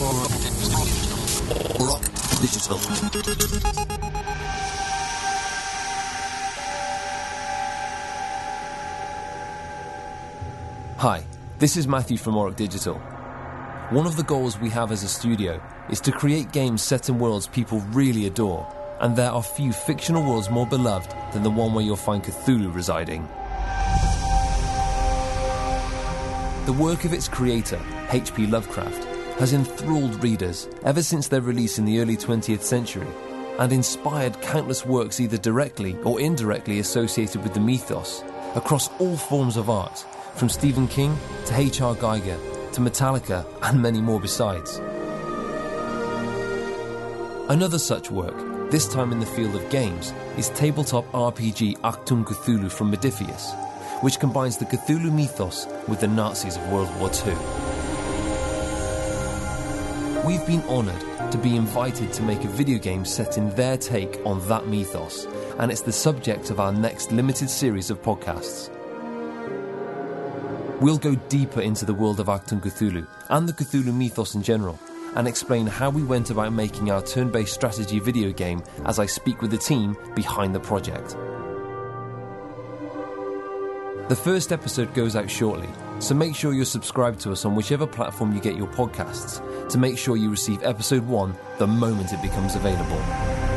Rock Digital. Hi, this is Matthew from Auroch Digital. One of the goals we have as a studio is to create games set in worlds people really adore, and there are few fictional worlds more beloved than the one where you'll find Cthulhu residing. The work of its creator, H.P. Lovecraft, has enthralled readers ever since their release in the early 20th century and inspired countless works either directly or indirectly associated with the mythos across all forms of art, from Stephen King to H.R. Giger to Metallica and many more besides. Another such work, this time in the field of games, is tabletop RPG Achtung Cthulhu from Modiphius, which combines the Cthulhu mythos with the Nazis of World War II. We've been honoured to be invited to make a video game set in their take on that mythos, and it's the subject of our next limited series of podcasts. We'll go deeper into the world of Achtung Cthulhu and the Cthulhu mythos in general, and explain how we went about making our turn based strategy video game as I speak with the team behind the project. The first episode goes out shortly, so make sure you're subscribed to us on whichever platform you get your podcasts to make sure you receive episode 1 the moment it becomes available.